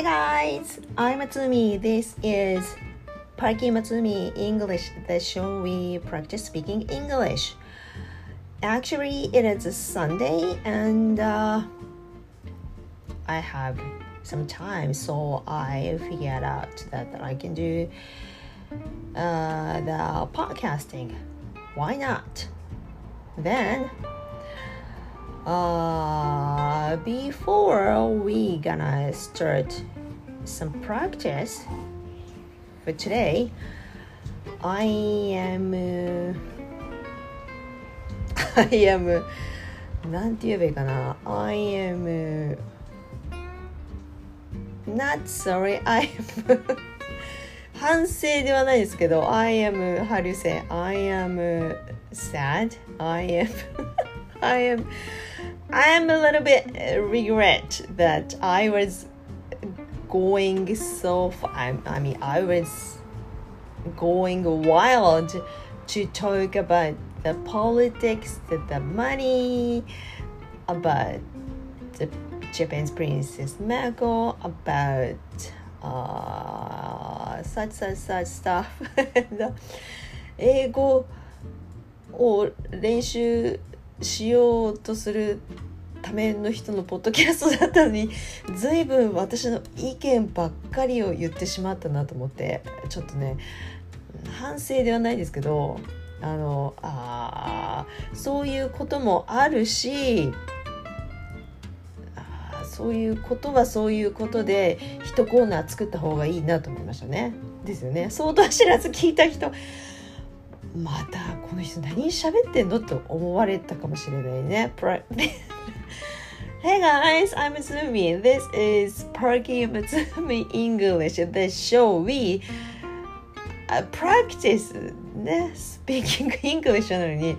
Hey guys, I'm Matsumi. This is Parky Matsumi English, the show we practice speaking English. Actually, it is a Sunday and uh, I have some time, so I figured out that, that I can do uh, the podcasting. Why not? Then, uh, before we gonna start some practice for today, I am. Uh, I am. なんて言えばいいかな I am not sorry I am 反省ではないですけど I am how do you say I am sad I am I am I am a little bit regret that I was going so far I, I mean I was going wild to talk about the politics the, the money about the Japanese princess Mako about uh, such such such stuff 英語を練習しようとする ための人のポッドキャストだったのに随分私の意見ばっかりを言ってしまったなと思ってちょっとね反省ではないですけどあのあそういうこともあるしあそういうことはそういうことで一コーナー作った方がいいなと思いましたね。ですよね。相当知らず聞いた人またこの人何喋ってんのと思われたかもしれないね。Hey guys, I'm Matsumi. This is Parky Matsumi English, the show we uh, practice ね、speaking English なのに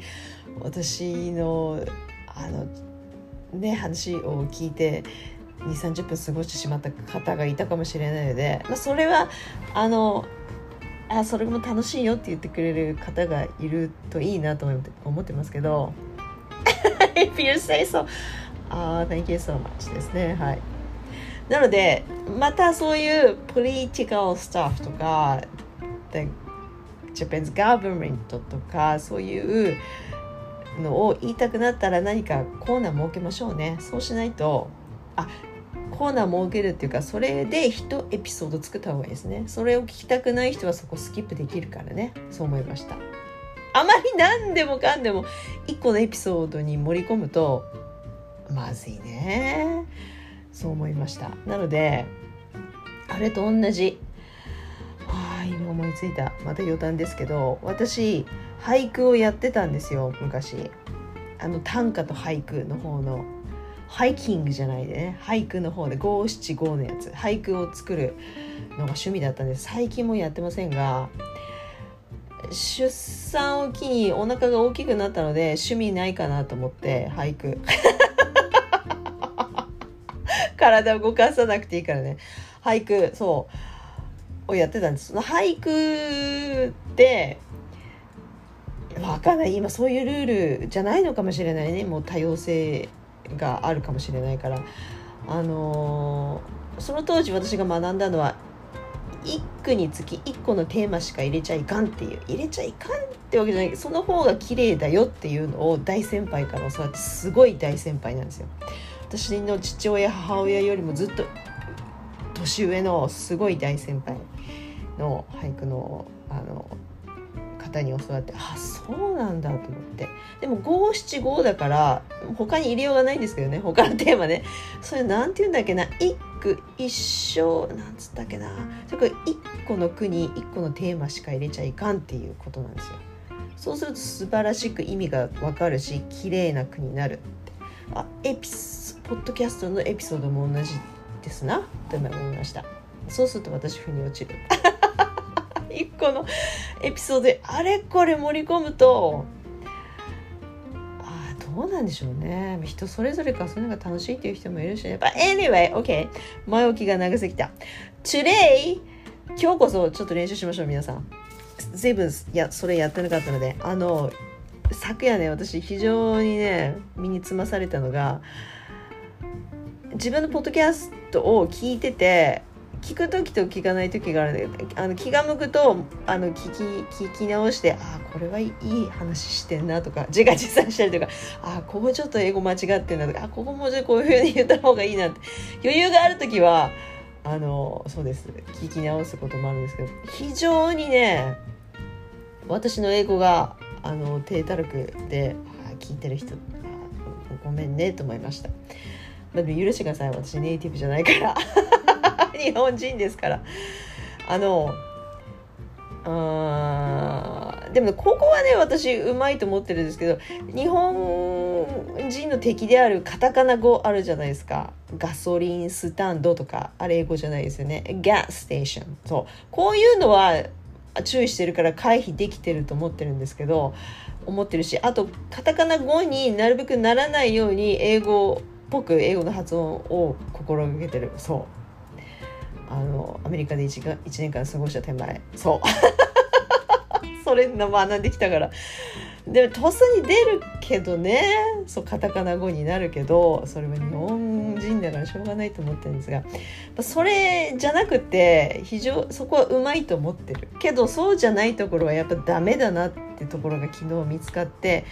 私のあのね話を聞いて2 3 0分過ごしてしまった方がいたかもしれないので、まあ、それはあのあそれも楽しいよって言ってくれる方がいるといいなと思って思ってますけど If you say so あ、uh, Thank you so much ですね。はい。なのでまたそういう political stuff とか the Japan's government とかそういうのを言いたくなったら何かコーナー設けましょうね。そうしないとあコーナー設けるっていうかそれで1エピソード作った方がいいですね。それを聞きたくない人はそこスキップできるからね。そう思いました。あまり何でもかんでも1個のエピソードに盛り込むとまずいね。そう思いました。なのであれと同じ。はあ今思いついた。また余談ですけど私俳句をやってたんですよ昔。あの短歌と俳句の方の。ハイキングじゃないでね。俳句の方で五七五のやつ。俳句を作るのが趣味だったんです。最近もやってませんが出産を機にお腹が大きくなったので趣味ないかなと思って俳句。体を動かさなくていいからね。俳句そう。をやってたんです。その俳句ってわかんない。今そういうルールじゃないのかもしれないね。もう多様性があるかもしれないから。あのー、その当時私が学んだのは1句につき1個のテーマしか入れちゃいかんっていう。入れちゃいかんってわけじゃない。その方が綺麗だよっていうのを大先輩から教わってすごい大先輩なんですよ。私の父親母親よりもずっと年上のすごい大先輩の俳句のあの方に教わってあそうなんだと思って。でも五七五だから他に入れようがないんですけどね他のテーマね。それなんて言うんだっけな。一句一生なんつったっけな。それ一個の句に一個のテーマしか入れちゃいかんっていうことなんですよ。そうすると素晴らしく意味がわかるし綺麗な句になる。あエピスポッドキャストのエピソードも同じですな。と思いました。そうすると私腑に落ちる。一個のエピソードであれこれ盛り込むとあどうなんでしょうね。人それぞれかそういうのが楽しいっていう人もいるし。ね But anyway, OK 前置きが長すぎた。Today 今日こそちょっと練習しましょう皆さん。随分やそれやってなかったので。あの昨夜ね私非常にね身につまされたのが自分のポッドキャストを聞いてて聞く時と聞かない時があるんであの気が向くとあの聞き聞き直してああこれはいい話してんなとか自画自賛したりとかあここちょっと英語間違ってんなとかあここもうちょっとこういうふうに言った方がいいなって余裕がある時はあのそうです。聞き直すこともあるんですけど非常にね私の英語があの低たらくで聞いてる人ごめんねと思いました。まあ、でも許してください。私ネイティブじゃないから。日本人ですから。あのあでもここはね私うまいと思ってるんですけど日本人の敵であるカタカナ語あるじゃないですか。ガソリンスタンドとかあれ英語じゃないですよね。ガスステーションそう。こういうのは注意してるから回避できてると思ってるんですけど思ってるしあとカタカナ語になるべくならないように英語っぽく英語の発音を心がけてる。そう。あのアメリカで 1, 1年間過ごした手前。そう。それの学んできたから。でもとっさに出るけどね。そうカタカナ語になるけどそれは日本人だからしょうがないと思ってるんですが。それじゃなくて非常そこはうまいと思ってる。けどそうじゃないところはやっぱダメだなってところが昨日見つかって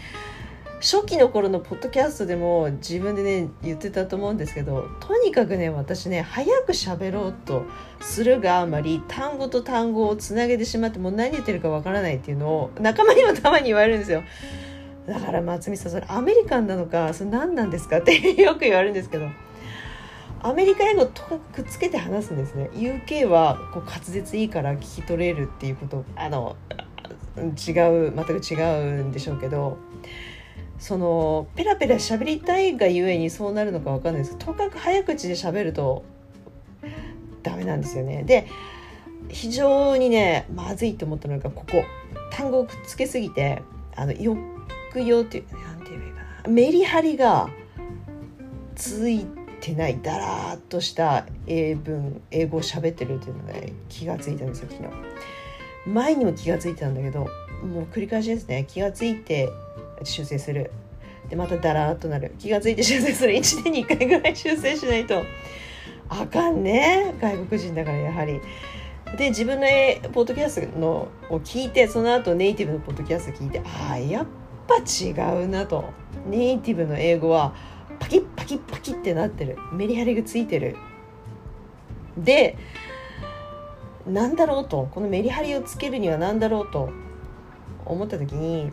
初期の頃のポッドキャストでも自分でね言ってたと思うんですけどとにかくね私ね早く喋ろうとするがあまり単語と単語をつなげてしまってもう何言ってるかわからないっていうのを仲間にもたまに言われるんですよ。だから松見さんそれアメリカンなのかそれ何なんですか？ってよく言われるんですけどアメリカ英語とくっつけて話すんですね。UK はこう滑舌いいから聞き取れるっていうことあの違う全く違うんでしょうけどそのペラペラ喋りたいがゆえにそうなるのか分かんないですけどとかく早口で喋るとダメなんですよね。で非常にねまずいと思ったのがここ単語をくっつけすぎてあの抑揚っていう何て言えばいいかなメリハリがついてないだらーっとした英文英語を喋ってるっていうので、ね、気がついたんですよ昨日。前にも気がついたんだけどもう繰り返しですね気がついて修正する。でまたダラーっとなる。気が付いて修正する。1年に1回ぐらい修正しないと。あかんね。外国人だからやはり。で自分のポッドキャストのを聞いてその後ネイティブのポッドキャスト聞いてああやっぱ違うなと。ネイティブの英語はパキッパキッパキッってなってる。メリハリがついてる。でなんだろうと。このメリハリをつけるには何だろうと思った時に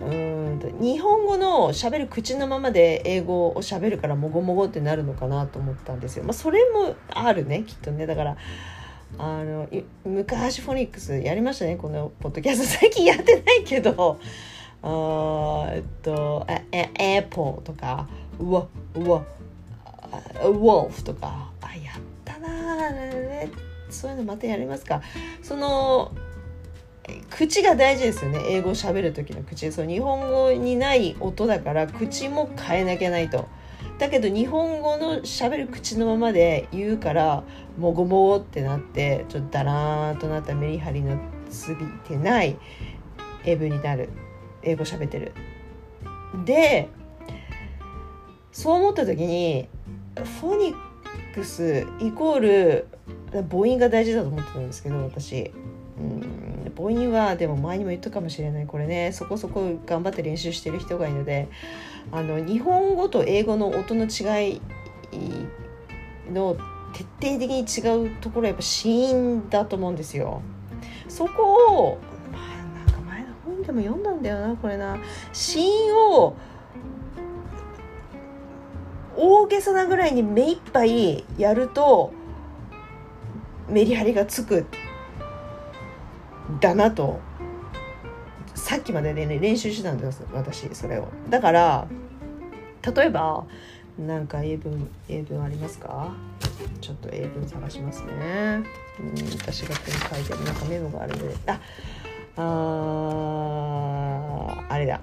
うんと日本語のしゃべる口のままで英語をしゃべるからもごもごってなるのかなと思ったんですよ。まあ、それもあるねきっとね。だからあの昔フォニックスやりましたねこのポッドキャスト。最近やってないけど。あえっと「エエポー」とか「うわうわウォルフ」とか。あやったなあ、ね。そういうのまたやりますか。その口が大事ですよね。英語を喋る時の口。そう日本語にない音だから口も変えなきゃないと。だけど日本語の喋る口のままで言うからもごもごってなってちょっとダラーンとなったメリハリのついてない英文になる。英語喋ってる。でそう思った時にフォニックスイコール母音が大事だと思ってたんですけど私。うん。母音はでも前にも言ったかもしれないこれねそこそこ頑張って練習してる人がいるのであの日本語と英語の音の違いの徹底的に違うところはやっぱ子音だと思うんですよ。そこを、まあ、なんか前の本でも読んだんだよなこれな。子音を大げさなぐらいに目いっぱいやるとメリハリがつくだなと。さっきまでね練習してたんです私それを。だから例えばなんか英文英文ありますか？ちょっと英文探しますね。うん私がここに書いてあるなんかメモがあるんで。あああれだ。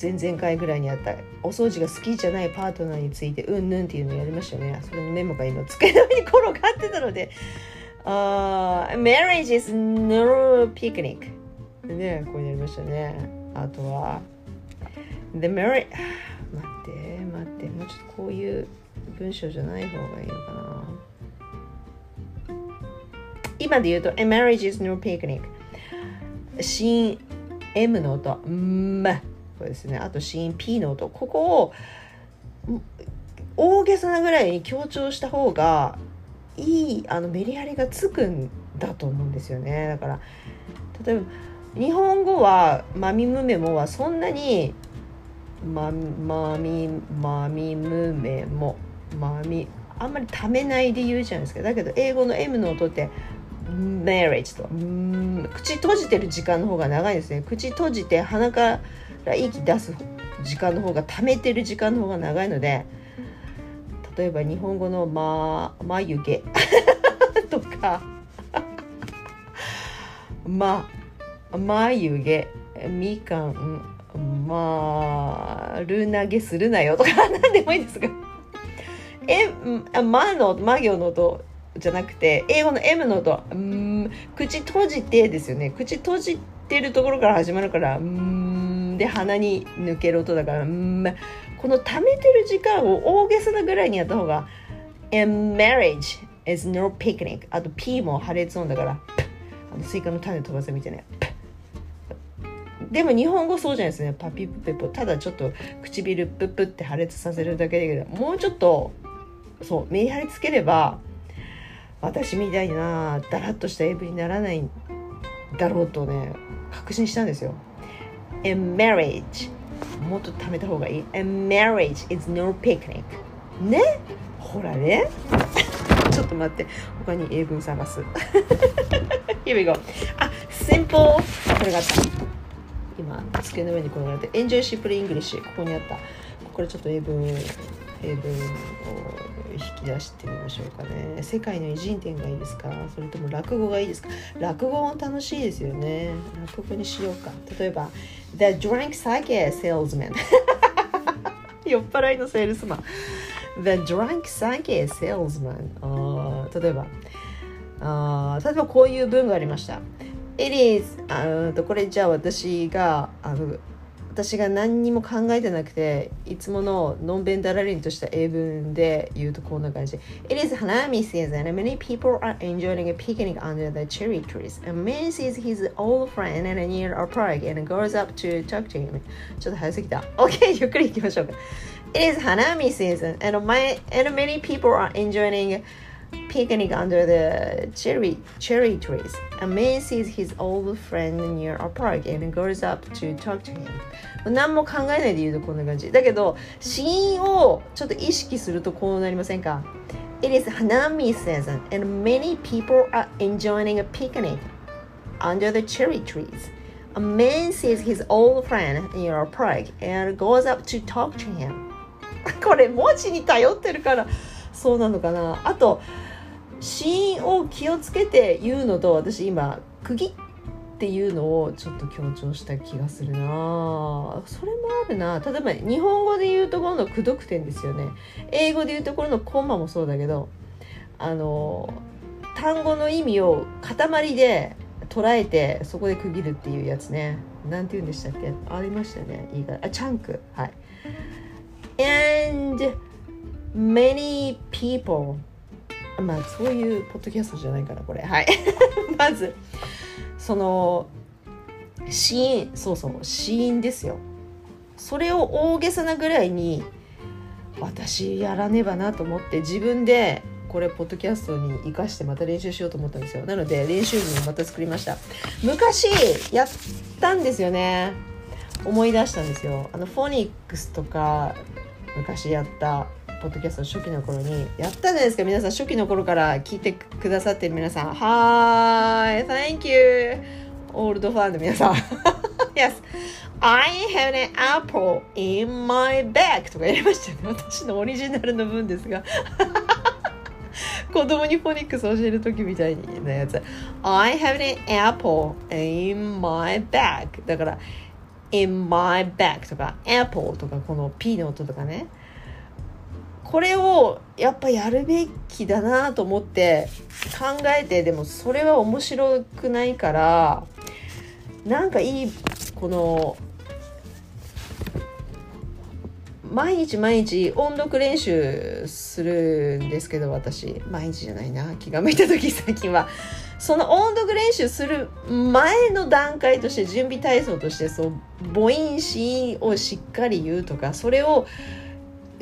前々回ぐらいにあったお掃除が好きじゃないパートナーについてうんぬんっていうのやりましたよね。それのメモが今机の上に転がってたので Uh, marriage is no picnic. ね、こうなりましたね。あとは、The marriage 待って、待って、もうちょっとこういう文章じゃない方がいいのかな。今で言うと A marriage is no picnic シーン M の音んまこれですねあとシーン P の音ここを大げさなぐらいに強調した方がいいあのメリハリがつくんだと思うんですよね。だから例えば日本語は「まみむめも」はそんなにままみまみむめもまみあんまりためないで言うじゃないですか。だけど英語の M の音って marriage と口閉じてる時間の方が長いですね。口閉じて鼻から息出す時間の方が溜めてる時間の方が長いので例えば日本語の、ま「眉毛」とか「ま」眉毛。みかん。丸投げするなよとか。何でもいいですが。え「ま」の「ま行の音。じゃなくて英語の M の音。ん口閉じてですよね。口閉じてるところから始まるからんで鼻に抜ける音だからんこの溜めてる時間を大げさなぐらいにやった方が And marriage is no picnic. あと P も破裂音だからあのスイカの種飛ばせみたいなでも日本語そうじゃないですね。パピプペポただちょっと唇プップって破裂させるだけだけどもうちょっとそうメリハリつければ私みたいなダラッとした AV にならないんだろうとね確信したんですよ。And marriage もっと貯めた方がいい。And marriage is no picnic. ね？ほらね。ちょっと待って。他に英文探す。Here we go. あ simple これがあった。今机の上に転がって。Enjoy Simple English ここにあった。これちょっと英文。英文を引き出してみましょうかね。世界の偉人展がいいですか？それとも落語がいいですか？落語も楽しいですよね。落語にしようか。例えば The Drunk Sake Salesman 酔っ払いのセールスマン。The Drunk Sake Salesman 例えばあ例えばこういう文がありました。It is あとこれじゃあ私があの私が何にも考えてなくていつもののんべんだらりんとした英文で言うとこんな感じ It is Hanami season and many people are enjoying a picnic under the cherry trees a man sees his old friend and near a park and goes up to talk to him ちょっと早すぎた OK ゆっくり行きましょうか It is Hanami season and, my, and many people are enjoying picnic under the cherry cherry trees. A man sees his old friend near a park and goes up to talk to him. 何も考えないで言うとこんな感じ。だけど、死因をちょっと意識するとこうなりませんか It is Hanami season and many people are enjoying a picnic under the cherry trees. A man sees his old friend near a park and goes up to talk to him. これ文字に頼ってるから そうなのかな。あと死因を気をつけて言うのと私今釘っていうのをちょっと強調した気がするな。それもあるな。例えば日本語で言うところの駆読点ですよね。英語で言うところのコンマもそうだけどあの単語の意味を塊で捉えてそこで区切るっていうやつね。なんて言うんでしたっけ？ありましたね。いいかあチャンク。はい。And many people. まあそういうポッドキャストじゃないかなこれ。はい。まずその死因そうそう死因ですよ。それを大げさなぐらいに私やらねばなと思って自分でこれポッドキャストに生かしてまた練習しようと思ったんですよ。なので練習日にまた作りました。昔やったんですよね。思い出したんですよ。あのフォニックスとか昔やったポッドキャスト初期の頃にやったじゃないですか。皆さん初期の頃から聞いてくださってる皆さん。はーい Thank you オールドファンの皆さん。Yes I have an apple in my bag とかやりましたよね。私のオリジナルの文ですが。子供にフォニックス教える時みたいなやつ。I have an apple in my bag だから in my bag とか apple とかこの P の音とかね。これをやっぱやるべきだなと思って考えてでもそれは面白くないからなんかいいこの毎日毎日音読練習するんですけど私。毎日じゃないな。気が向いた時最近は。その音読練習する前の段階として準備体操としてそう母音子音をしっかり言うとかそれを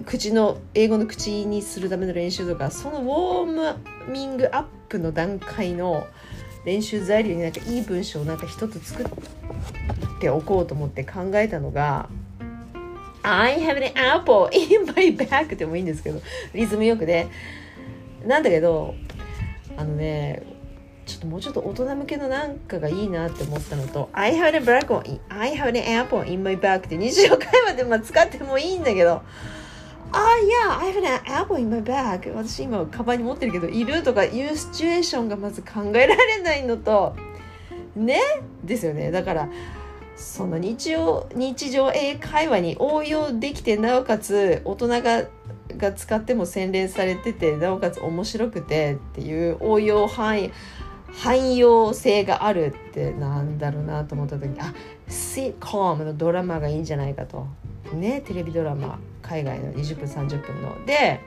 口の英語の口にするための練習とかそのウォーミングアップの段階の練習材料になんかいい文章をなんか一つ作っておこうと思って考えたのが I have an apple in my bag でもいいんですけどリズムよくで、なんだけどあのねちょっともうちょっと大人向けのなんかがいいなって思ったのと I have an apple I have an my bag って日常会話でまあ使ってもいいんだけどああ、いや、I have an apple in my bag. 私今、カバンに持ってるけど、いるとかいうシチュエーションがまず考えられないのと、ね？ですよね。だから、その日常、日常英会話に応用できて、なおかつ、大人が、が使っても洗練されてて、なおかつ面白くてっていう応用範囲、汎用性があるってなんだろうなと思った時に、あ、シッコームのドラマがいいんじゃないかと。ね、テレビドラマ。海外の20分30分の。で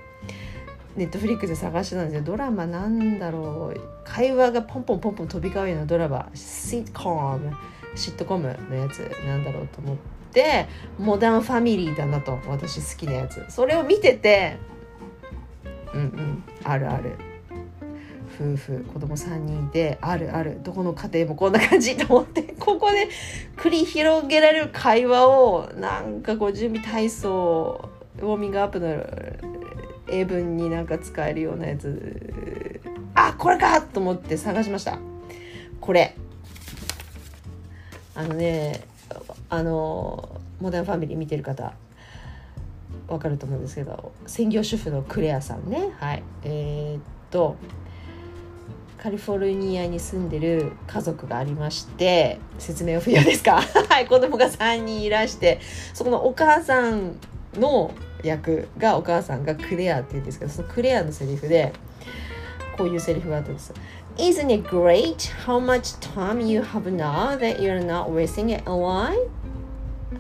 ネットフリックスで探してたんですよ。ドラマなんだろう。会話がポンポンポンポン飛び交うようなドラマ。シットコム。シットコムのやつなんだろうと思って。モダンファミリーだなと。私好きなやつ。それを見てて。うんうん。あるある。夫婦。子供3人いて。あるある。どこの家庭もこんな感じと思って。ここで繰り広げられる会話をなんかこう準備体操ウォーミングアップの英文になんか使えるようなやつ。あこれかと思って探しました。これ。あのねあのモダンファミリー見てる方わかると思うんですけど専業主婦のクレアさんね。はい。えー、っとカリフォルニアに住んでる家族がありまして説明を不要ですか？はい子供が3人いらしてそこのお母さんの役がお母さんがクレアって言うんですけどそのクレアのセリフでこういうセリフがあったんです Isn't it great how much time you have now that you're not wasting it online?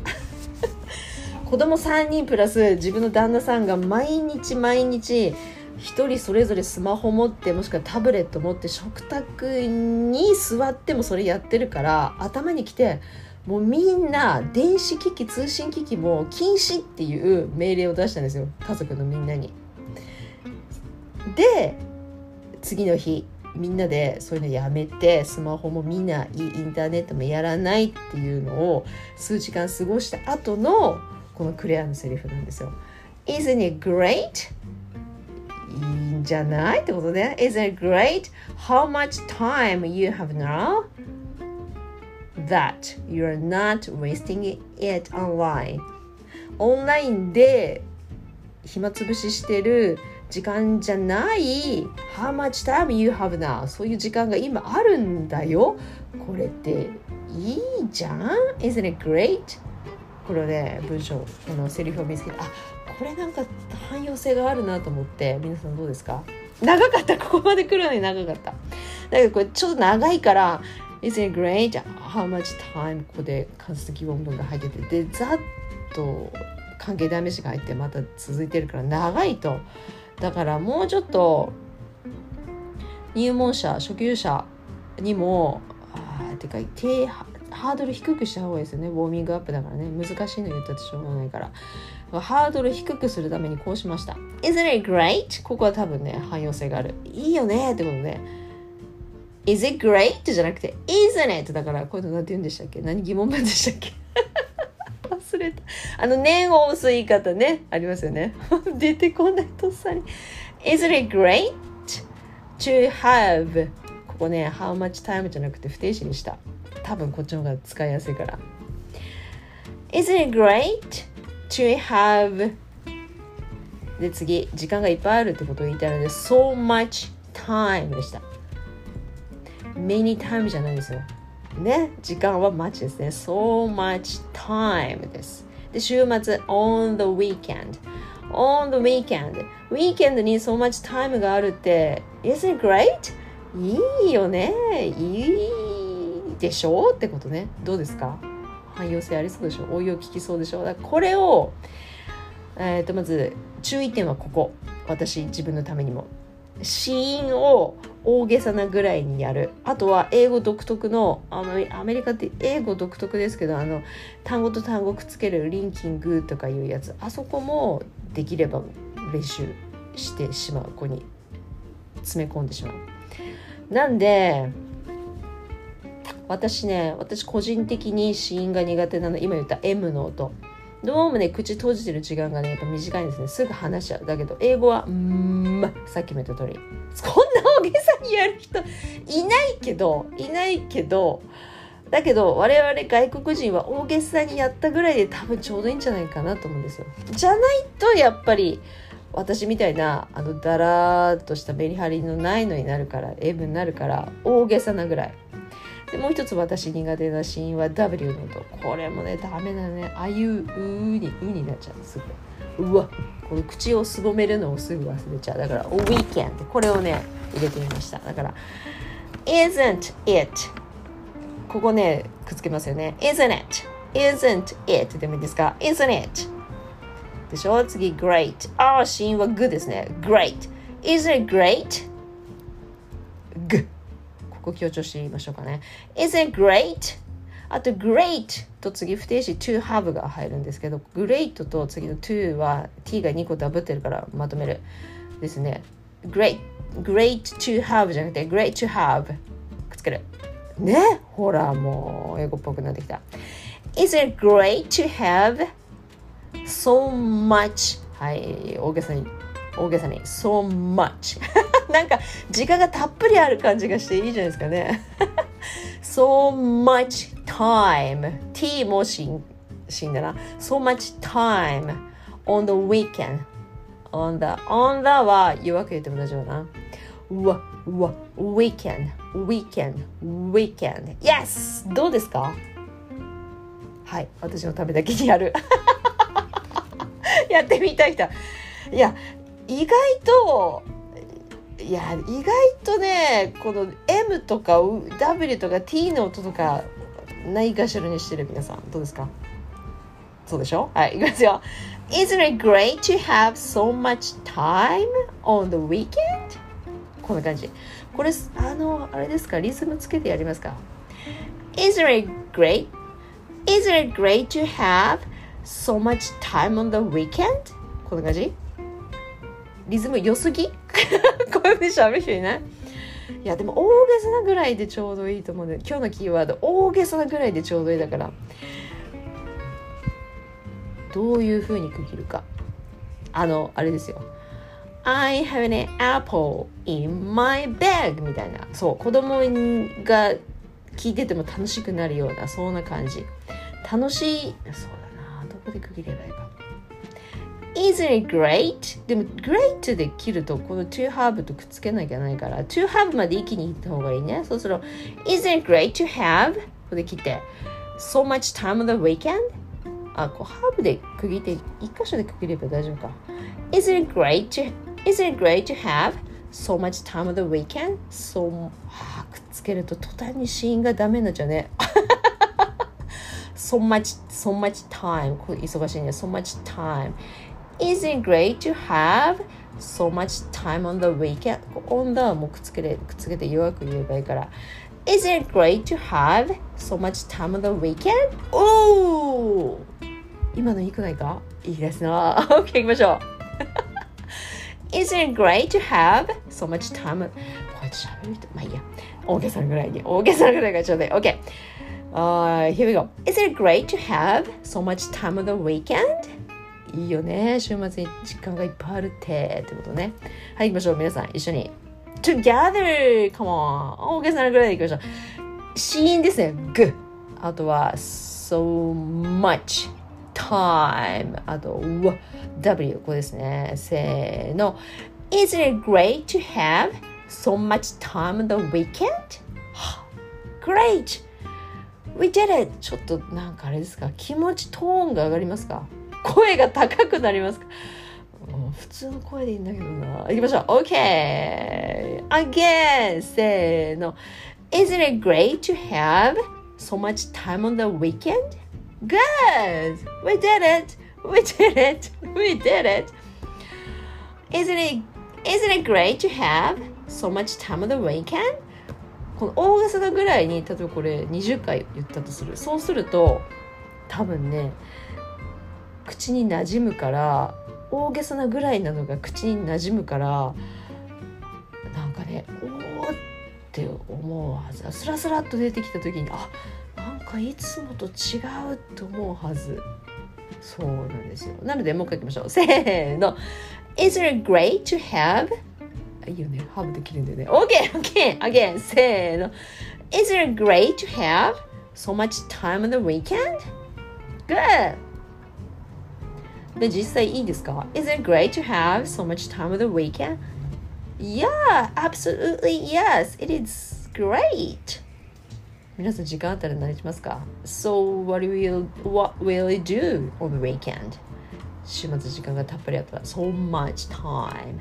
子供3人プラス自分の旦那さんが毎日毎日1人それぞれスマホ持ってもしくはタブレット持って食卓に座ってもそれやってるから頭にきてもうみんな電子機器通信機器も禁止っていう命令を出したんですよ家族のみんなに。で次の日みんなでそういうのやめてスマホも見ないインターネットもやらないっていうのを数時間過ごした後のこのクレアのセリフなんですよ。Isn't it great? いいんじゃないってことで Isn't it great how much time you have now? That you're not wasting it online. オンラインで暇つぶししてる時間じゃない How much time you have now. そういう時間が今あるんだよ。これっていいじゃん? Isn't it great? これね文章このセリフを見つけてあこれなんか汎用性があるなと思って。皆さんどうですか？長かった。ここまで来るのに長かった。だけどこれちょっと長いから「Is it great? How much time?」ここで間接疑問文が入っててでざっと関係代名詞が入ってまた続いてるから長いとだからもうちょっと入門者初級者にもあてか低ハードル低くした方がいいですよねウォーミングアップだからね難しいの言ったってしょうがないからハードル低くするためにこうしました。Isn't it great? ここは多分ね、汎用性がある。いいよねってことで。Is it great? じゃなくて、Isn't it? だから、こういうの何て言うんでしたっけ？何疑問文でしたっけ？忘れた。あの、念を押す言い方ね、ありますよね。出てこないとっさに。Isn't it great to have? ここね、how much time じゃなくて不定詞にした。多分こっちの方が使いやすいから。Isn't it great to have? で次時間がいっぱいあるってことを言いたいので so much time でした many time じゃないですよ。ね？時間は much ですね。So much time です。で週末 on the weekend on the weekend weekend に so much time があるって isn't it great? いいよね。いいでしょってことね。どうですか？汎用性ありそうでしょ？応用効きそうでしょ？だこれを、えー、とまず注意点はここ。私自分のためにも。子音を大げさなぐらいにやる。あとは英語独特のあのアメリカって英語独特ですけどあの単語と単語くっつけるリンキングとかいうやつあそこもできれば練習してしまう子に詰め込んでしまう。なんで私ね私個人的に子音が苦手なの。今言った M の音。どうもね口閉じてる時間がねやっぱ短いんですね。すぐ話しちゃう。だけど英語はうんまさっきも言った通り。こんな大げさにやる人いないけどいないけどだけど我々外国人は大げさにやったぐらいで多分ちょうどいいんじゃないかなと思うんですよ。じゃないとやっぱり私みたいなあのだらーっとしたメリハリのないのになるから M になるから大げさなぐらい。でもう一つ私苦手なシーンは W の音これもねダメだね。あいううにうになっちゃうすぐ。うわこの口をすぼめるのをすぐ忘れちゃう。だから weekend これをね入れてみました。だから isn't it ここねくっつけますよね。isn't it isn't it でもいいですか？isn't it でしょ？次 great ああシーンは good ですね。great isn't it great g こ強調してみましょうかね。Is it great? あと great と次不定詞 to have が入るんですけど great と次の to は t が2個ダブってるからまとめるですね。great great to have じゃなくて great to have くっつける。ね？ほらもう英語っぽくなってきた。Is it great to have so much? はい大げさに大げさに。So much なんか時間がたっぷりある感じがしていいじゃないですかね。So much time. T もしんしんだな。So much time on the weekend. On the on the は弱く言っても大丈夫な。うわうわ weekend weekend weekend. Yes! どうですか？はい。私のためだけにやる。やってみたい人。いや意外といや意外とねこの M とか W とか T の音とかないがしろにしてる皆さんどうですかそうでしょはいいきますよ Isn't it great to have so much time on the weekend? こんな感じこれあのあれですかリズムつけてやりますか Isn't it great? Isn't it great to have so much time on the weekend? こんな感じリズム良すぎこういうふうに喋る人いない？いやでも大げさなぐらいでちょうどいいと思うね。今日のキーワード大げさなぐらいでちょうどいいだから。どういうふうに区切るか。あのあれですよ。I have an apple in my bag みたいな。そう子供が聞いてても楽しくなるようなそんな感じ。楽しいそうだな。どこで区切ればいいか。Isn't it great? でも great で切るとこの to have とくっつけなきゃないから to have まで一気に言った方がいいねそうすると Isn't it great to have? ここで切って So much time on the weekend? あ、こう have で区切って一箇所で区切れば大丈夫か Isn't it great to, isn't it great to have so much time on the weekend? So は、くっつけると途端にシーンがダメになっちゃうね so much so much time これ忙しいね so much time Isn't great to have so much time on the weekend? on the もくっつけてくっつけて弱く言えばいいから Isn't it great to have so much time on the weekend? おお今のいいくないかいいですな OK 行きましょう Isn't it great to have so much time? こうやって喋る人まあいいや大げさぐらいに大げさぐらいがちょうどいい OK Uh, here we go. Is it great to have so much time on the weekend? いいよね。週末に時間がいっぱいあるってってことね。はい行きましょう。皆さん一緒に。Together! Come on! 大げさなぐらいでいきましょう。死因ですね。G あとは So much time. あと W ここですね。せーの。Isn't it great to have so much time on the weekend? Great! We did it! ちょっとなんかあれですか？気持ちトーンが上がりますか？声が高くなりますか普通の声でいいんだけどな。行きましょう。OK! Again! せーの。Isn't it great to have so much time on the weekend? Good! We did it! We did it! We did it! Isn't it, Isn't it great to have so much time on the weekend? この大げさなぐらいに例えばこれ20回言ったとするそうすると多分ね口に馴染むから大げさなぐらいなのが口に馴染むからなんかねおおって思うはず。スラスラっと出てきた時にあなんかいつもと違うと思うはず。そうなんですよ。なのでもう一回いきましょう。せーの。Is it great to have? いいよね。ハーブできるんだよね。OK OK again せーの。Is it great to have so much time on the weekend? Good で実際いいですか Is it great to have so much time on the weekend? Yeah, absolutely yes. It is great. 皆さん時間あったら何しますか ?So what will, what will you do on the weekend? 週末時間がたっぷりあったら So much time.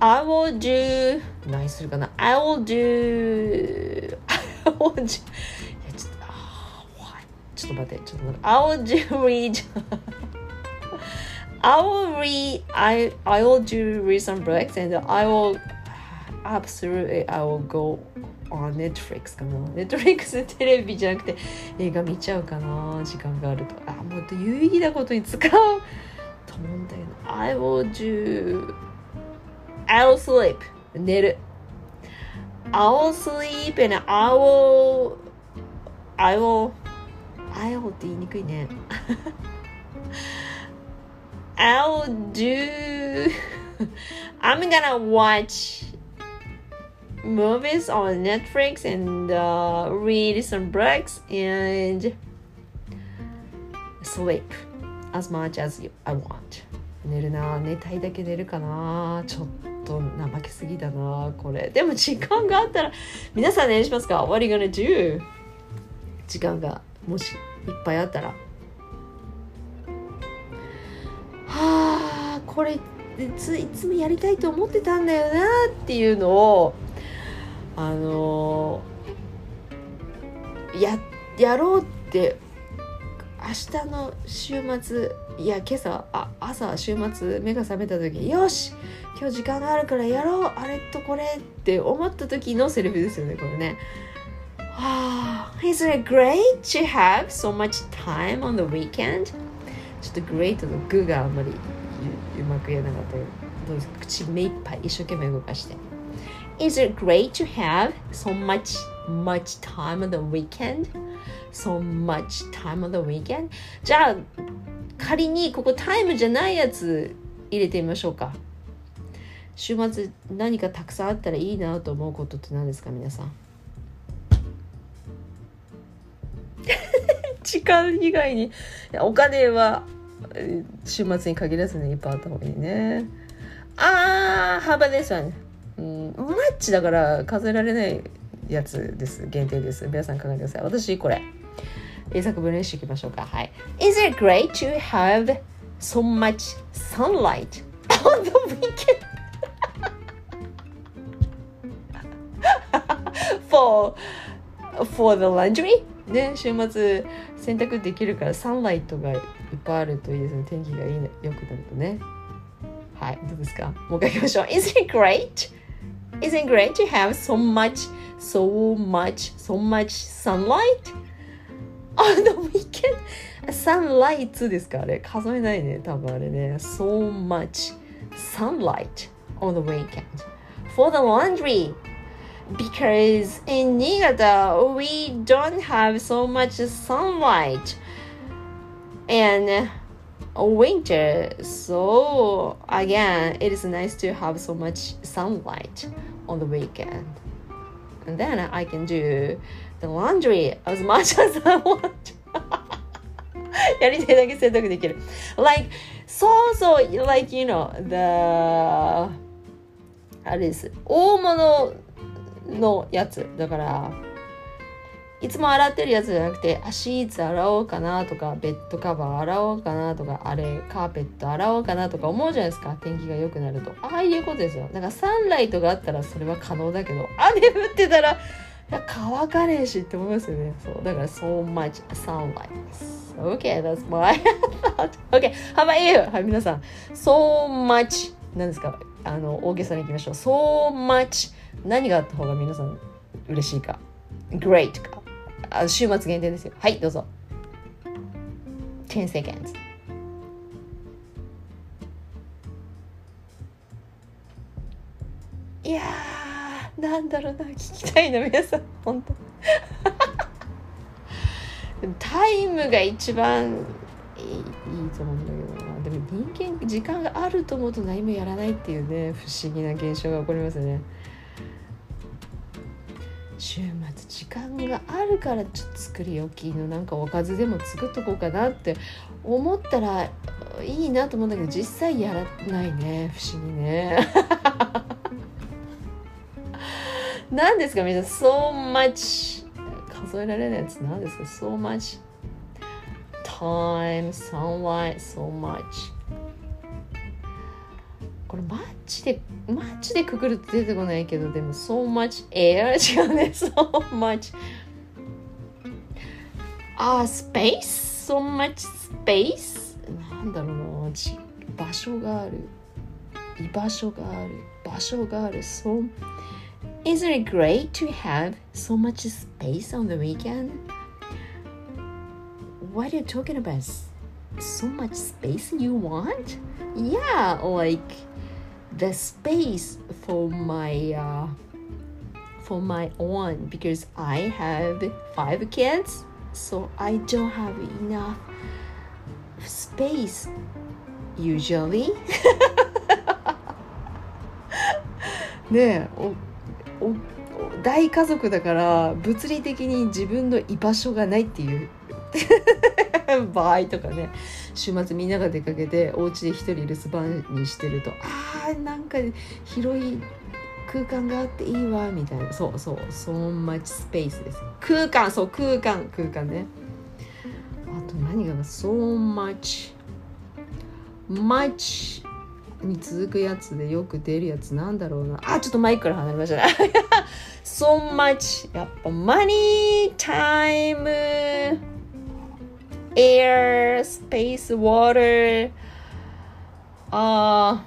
I will do 何するかな I will do I will do いやちょっとあちょっと待ってちょっと待って I will do read I will read I I will do read some books and I will absolutely I will go on Netflix かな Netflix テレビじゃなくて映画見ちゃうかな時間があるとあもっと有意義なことに使うと思うんだけど I will do I will sleep 寝る I will sleep and I will I will I will って言いにくいね I'll do I'm gonna watch movies on Netflix and uh, read some books and sleep as much as I want 寝るな寝たいだけ寝るかなちょっと怠けすぎだなこれでも時間があったら皆さん何しますか What are you gonna do? 時間がもしいっぱいあったらあこれついつもやりたいと思ってたんだよなっていうのをあのややろうって明日の週末いや今朝あ朝週末目が覚めた時よし今日時間があるからやろうあれとこれって思った時のセリフですよねこれね。はあ、Isn't it great to have so much time on the weekend? ちょっと great の具があんまりうまく言えなかったどうですか？口目いっぱい一生懸命動かして。Is it great to have so much much time on the weekend? So much time on the weekend? じゃあ仮にここタイムじゃないやつ入れてみましょうか。週末何かたくさんあったらいいなと思うことって何ですか皆さん？時間以外にお金は週末に限らずねいっぱいあった方がいいね。あー、幅ですわね。うん、マッチだから数えられないやつです。限定です。皆さん考えてください。私、これ。英作文練習いきましょうか。はい。Is it great to have so much sunlight? On the weekend? for, for the laundry? ね、週末洗濯できるからサンライトがいっぱいあるといいですね。天気がいいの良くなるとね。はい、どうですかもう一回いきましょう。Isn't it great? Is it great to have so much, so much, so much sunlight on the weekend? Sunlight ですかあれ数えないね。多分あれね。So much sunlight on the weekend. For the laundry. Because in Niigata, we don't have so much sunlight. And winter so again it is nice to have so much sunlight on the weekend and then i can do the laundry as much as i want やりたいだけ洗濯できる like そうそう like you know the あれです大物 のやつだからいつも洗ってるやつじゃなくて、シーツ洗おうかなとか、ベッドカバー洗おうかなとか、あれ、カーペット洗おうかなとか思うじゃないですか。天気が良くなると。ああいうことですよ。だからサンライトがあったらそれは可能だけど、雨降ってたら、いや乾かねえしって思いますよね。そう。だから、so much sunlight. Okay, that's my thought. Okay, how about you? はい、皆さん。so much 何ですか？あの大げさにいきましょう so much 何があった方が皆さん嬉しいか？great か？あ週末限定ですよ。はいどうぞ。10 seconds いやーなんだろうな聞きたいな皆さん本当。タイムが一番いいいいと思うんだけどな。でも人間時間があると思うと何もやらないっていうね不思議な現象が起こりますね。週末時間があるからちょっと作り置きのなんかおかずでも作っとこうかなって思ったらいいなと思うんだけど実際やらないね。不思議ね。何ですか皆さん。So much 数えられないやつ何ですか？So much time sunlight so much これマッチでマッチでくくると出てこないけどでも so much air 違うね so much あ、uh, space so much space なんだろうな場所がある居場所がある場所がある so Isn't it great to have so much space on the weekend? What are you talking about? So much space you want? Yeah, like the space for my uh, for my own because I have five kids, so I don't have enough space usually. ねえお大家族だから物理的に自分の居場所がないっていう 場合とかね週末みんなが出かけてお家で一人留守番にしてるとあーなんか広い空間があっていいわみたいな。そうそう so much space です空間そう空間空間ねあと何が so much much に続くやつでよく出るやつなんだろうなあちょっとマイクから離れましたね so much やっぱ money time air space water あ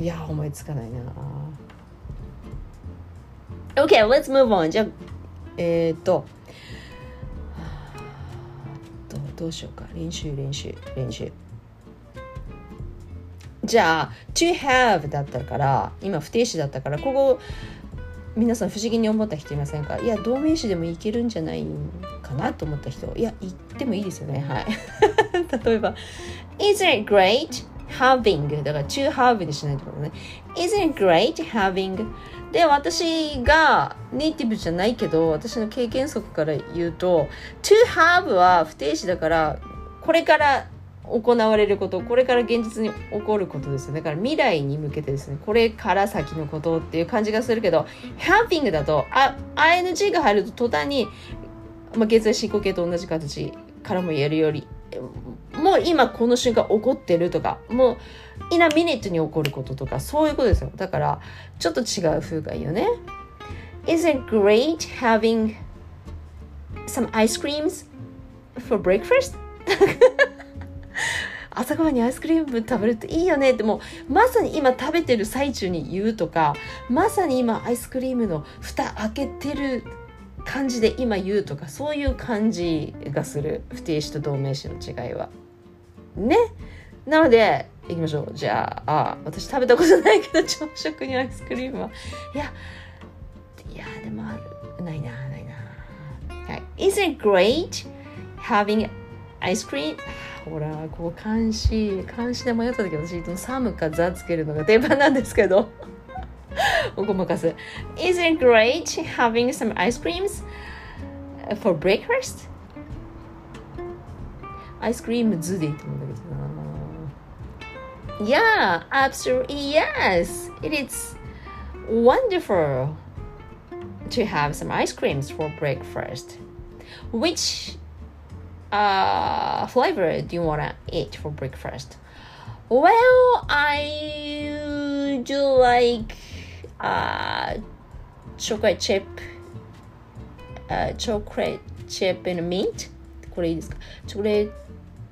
いや思いつかないな。OK let's move on. じゃあえっ、ー、とどうしようか。練習練習練習。じゃあ to have だったから今不定詞だったからここ皆さん不思議に思った人いませんか？いや動名詞でもいけるんじゃないかなと思った人。いや言ってもいいですよね。はい。例えば Isn't it great having だから to have にしないところね。Isn't it great having で私がネイティブじゃないけど私の経験則から言うと to have は不定詞だからこれから行われることこれから現実に起こることですよだから未来に向けてですねこれから先のことっていう感じがするけど having だとあ ing が入ると途端に、まあ、現在進行形と同じ形からも言えるよりもう今この瞬間起こってるとかもう in a minute に起こることとかそういうことですよ。だからちょっと違う風がいいよね。Is it great having some ice creams for breakfast? 朝ごはんにアイスクリーム食べるといいよねってもうまさに今食べてる最中に言うとかまさに今アイスクリームの蓋開けてる感じで今言うとかそういう感じがする。不定詞と動名詞の違いは。ね。なので行きましょう。じゃああ私食べたことないけど朝食にアイスクリームは。いやいやでもある。ないなないな。はい。Is it great having ice cream? ほらこう監視監視で迷った時私サムかザつけるのが定番なんですけどおごまかす Is it great having some ice creams for breakfast? アイスクリームズでいいと思うんだけどな Yeah, absolutely yes. It is wonderful to have some ice creams for breakfast. Which uh, flavor do you want to eat for breakfast? Well, I do like uh, chocolate chip, uh, chocolate chip and mint. これいいですかチョコレー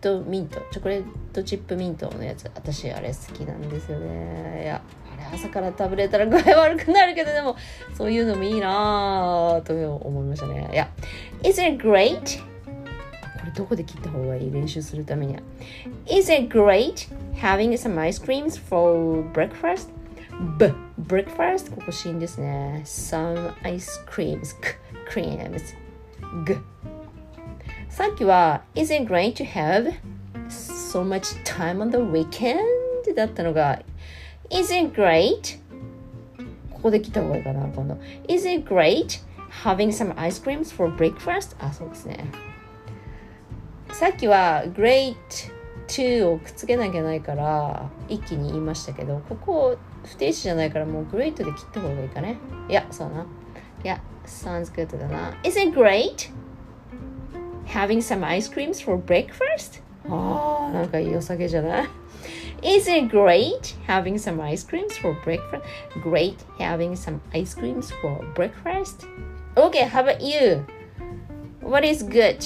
トミントチョコレートチップミントのやつ私あれ好きなんですよねいやあれ朝から食べれたら具合悪くなるけどでもそういうのもいいなと思いましたねいや Is it great? どこで切った方がいい練習するためには Is it great having some ice creams for breakfast? B breakfast ここシーンですね some ice creams creams g さっきは Is it great to have so much time on the weekend? だったのが Is it great? ここで来た方がいいかな今度 Is it great having some ice creams for breakfast? あ、そうですねさっきは great to をくっつけなきゃないから一気に言いましたけどここ不定詞じゃないからもう great で切った方がいいかねいやそうないや sounds good だな Is it great having some ice creams for breakfast? ああ、なんかいいお酒じゃない Is it great having some ice creams for breakfast? Great having some ice creams for breakfast? Okay, how about you? What is good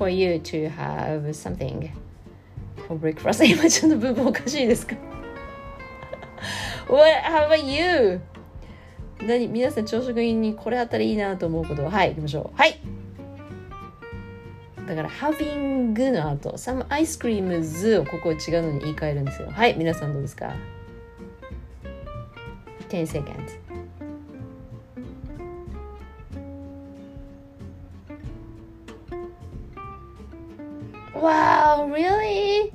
For you to have something for breakfast? 今ちょっと部分おかしいですか？What, how about you? 何皆さん朝食にこれあったらいいなと思うことは？い行きましょう。はい。だから having の後 some ice creams をここ違うのに言い換えるんですよ。はい皆さんどうですか？10 seconds. Wow, really?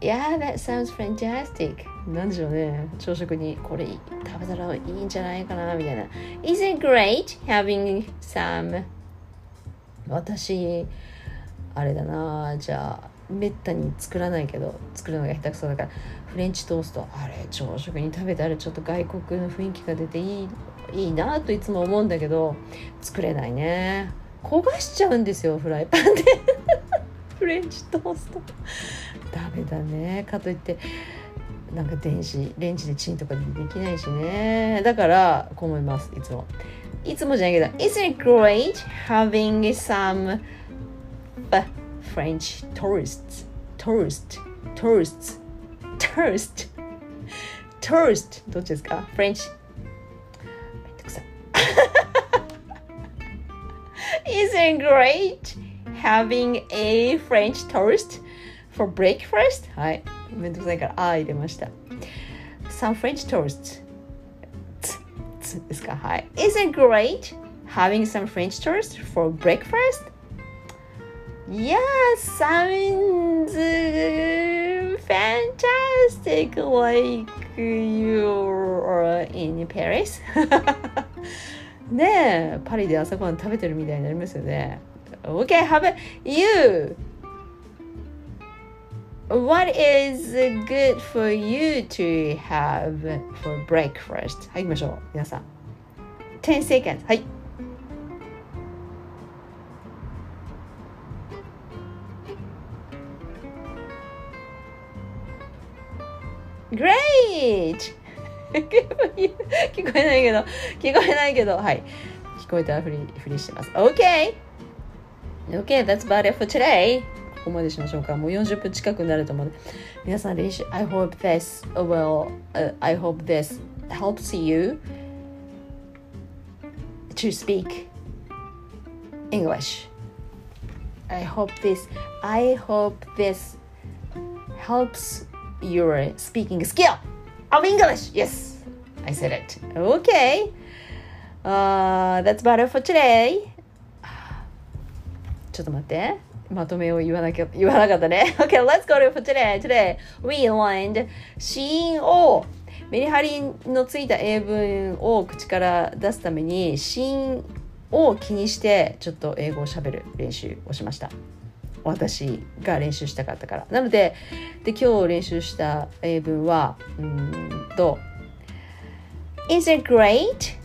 Yeah, that sounds fantastic. なんでしょうね。朝食にこれ食べたらいいんじゃないかなみたいな。Is it great having some 私あれだなじゃあめったに作らないけど作るのが下手くそだからフレンチトーストあれ朝食に食べたらちょっと外国の雰囲気が出ていいいいなといつも思うんだけど作れないね焦がしちゃうんですよフライパンで。フレンチトースト。ダメだね。かといってなんか電子レンジでチンとかできないしね。だからこう思いますいつも。いつもじゃないけど Isn't it great having some French tourists? Tourist tourists tourist tourist. どっちですか？French Isn't it great having a French toast for breakfast? はい。めんどくさいから、あー入れました。Some French toast. つ、つですかはい。Is it great having some French toast for breakfast? Yeah, sounds fantastic like you're in Paris. ねえ、パリで朝ごはん食べてるみたいになりますよね。Okay, how about you? What is good for you to have for breakfast? はい、行きましょう。皆さん。10 seconds. はい。Great! 聞こえないけど、聞こえないけど、はい。聞こえたらふり、ふりしてます。OK! OK, that's about it for today. ここまでしましょうか。もう40分近くなると思うので。皆さん練習、I hope this will,、uh, I hope this helps you to speak English. I hope this, I hope this helps your speaking skill of English. Yes, I said it. Okay. Uh, that's about it for today. ちょっと待って。まとめを言わなきゃ、言わなかったね。Okay, let's go to for today. Today, we learned 子音をメリハリのついた英文を口から出すために子音を気にしてちょっと英語をしゃべる練習をしました。私が練習したかったから。なので、で今日練習した英文は、うんと、Is it great?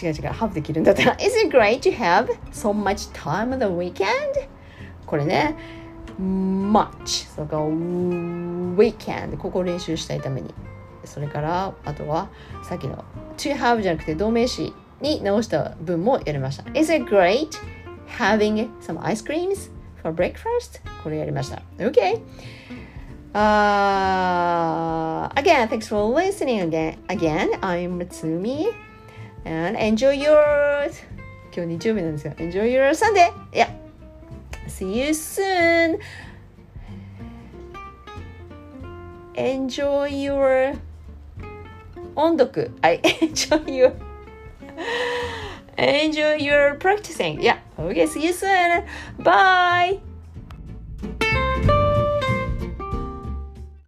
違う違う、have できるんだったら、Is it great to have so much time on the weekend? これね、much、それから weekend、ここを練習したいために。それから、あとは、さっきの to have じゃなくて動名詞に直した文もやりました。Is it great having some ice creams for breakfast これやりました OK Uh, again, thanks for listening again. Again, I'm Tsumi. And enjoy your 今日日曜日なんですが Enjoy your Sunday! Yeah! See you soon! Enjoy your 音読 I enjoy your enjoy your practicing. Yeah. Okay, see you soon. Bye.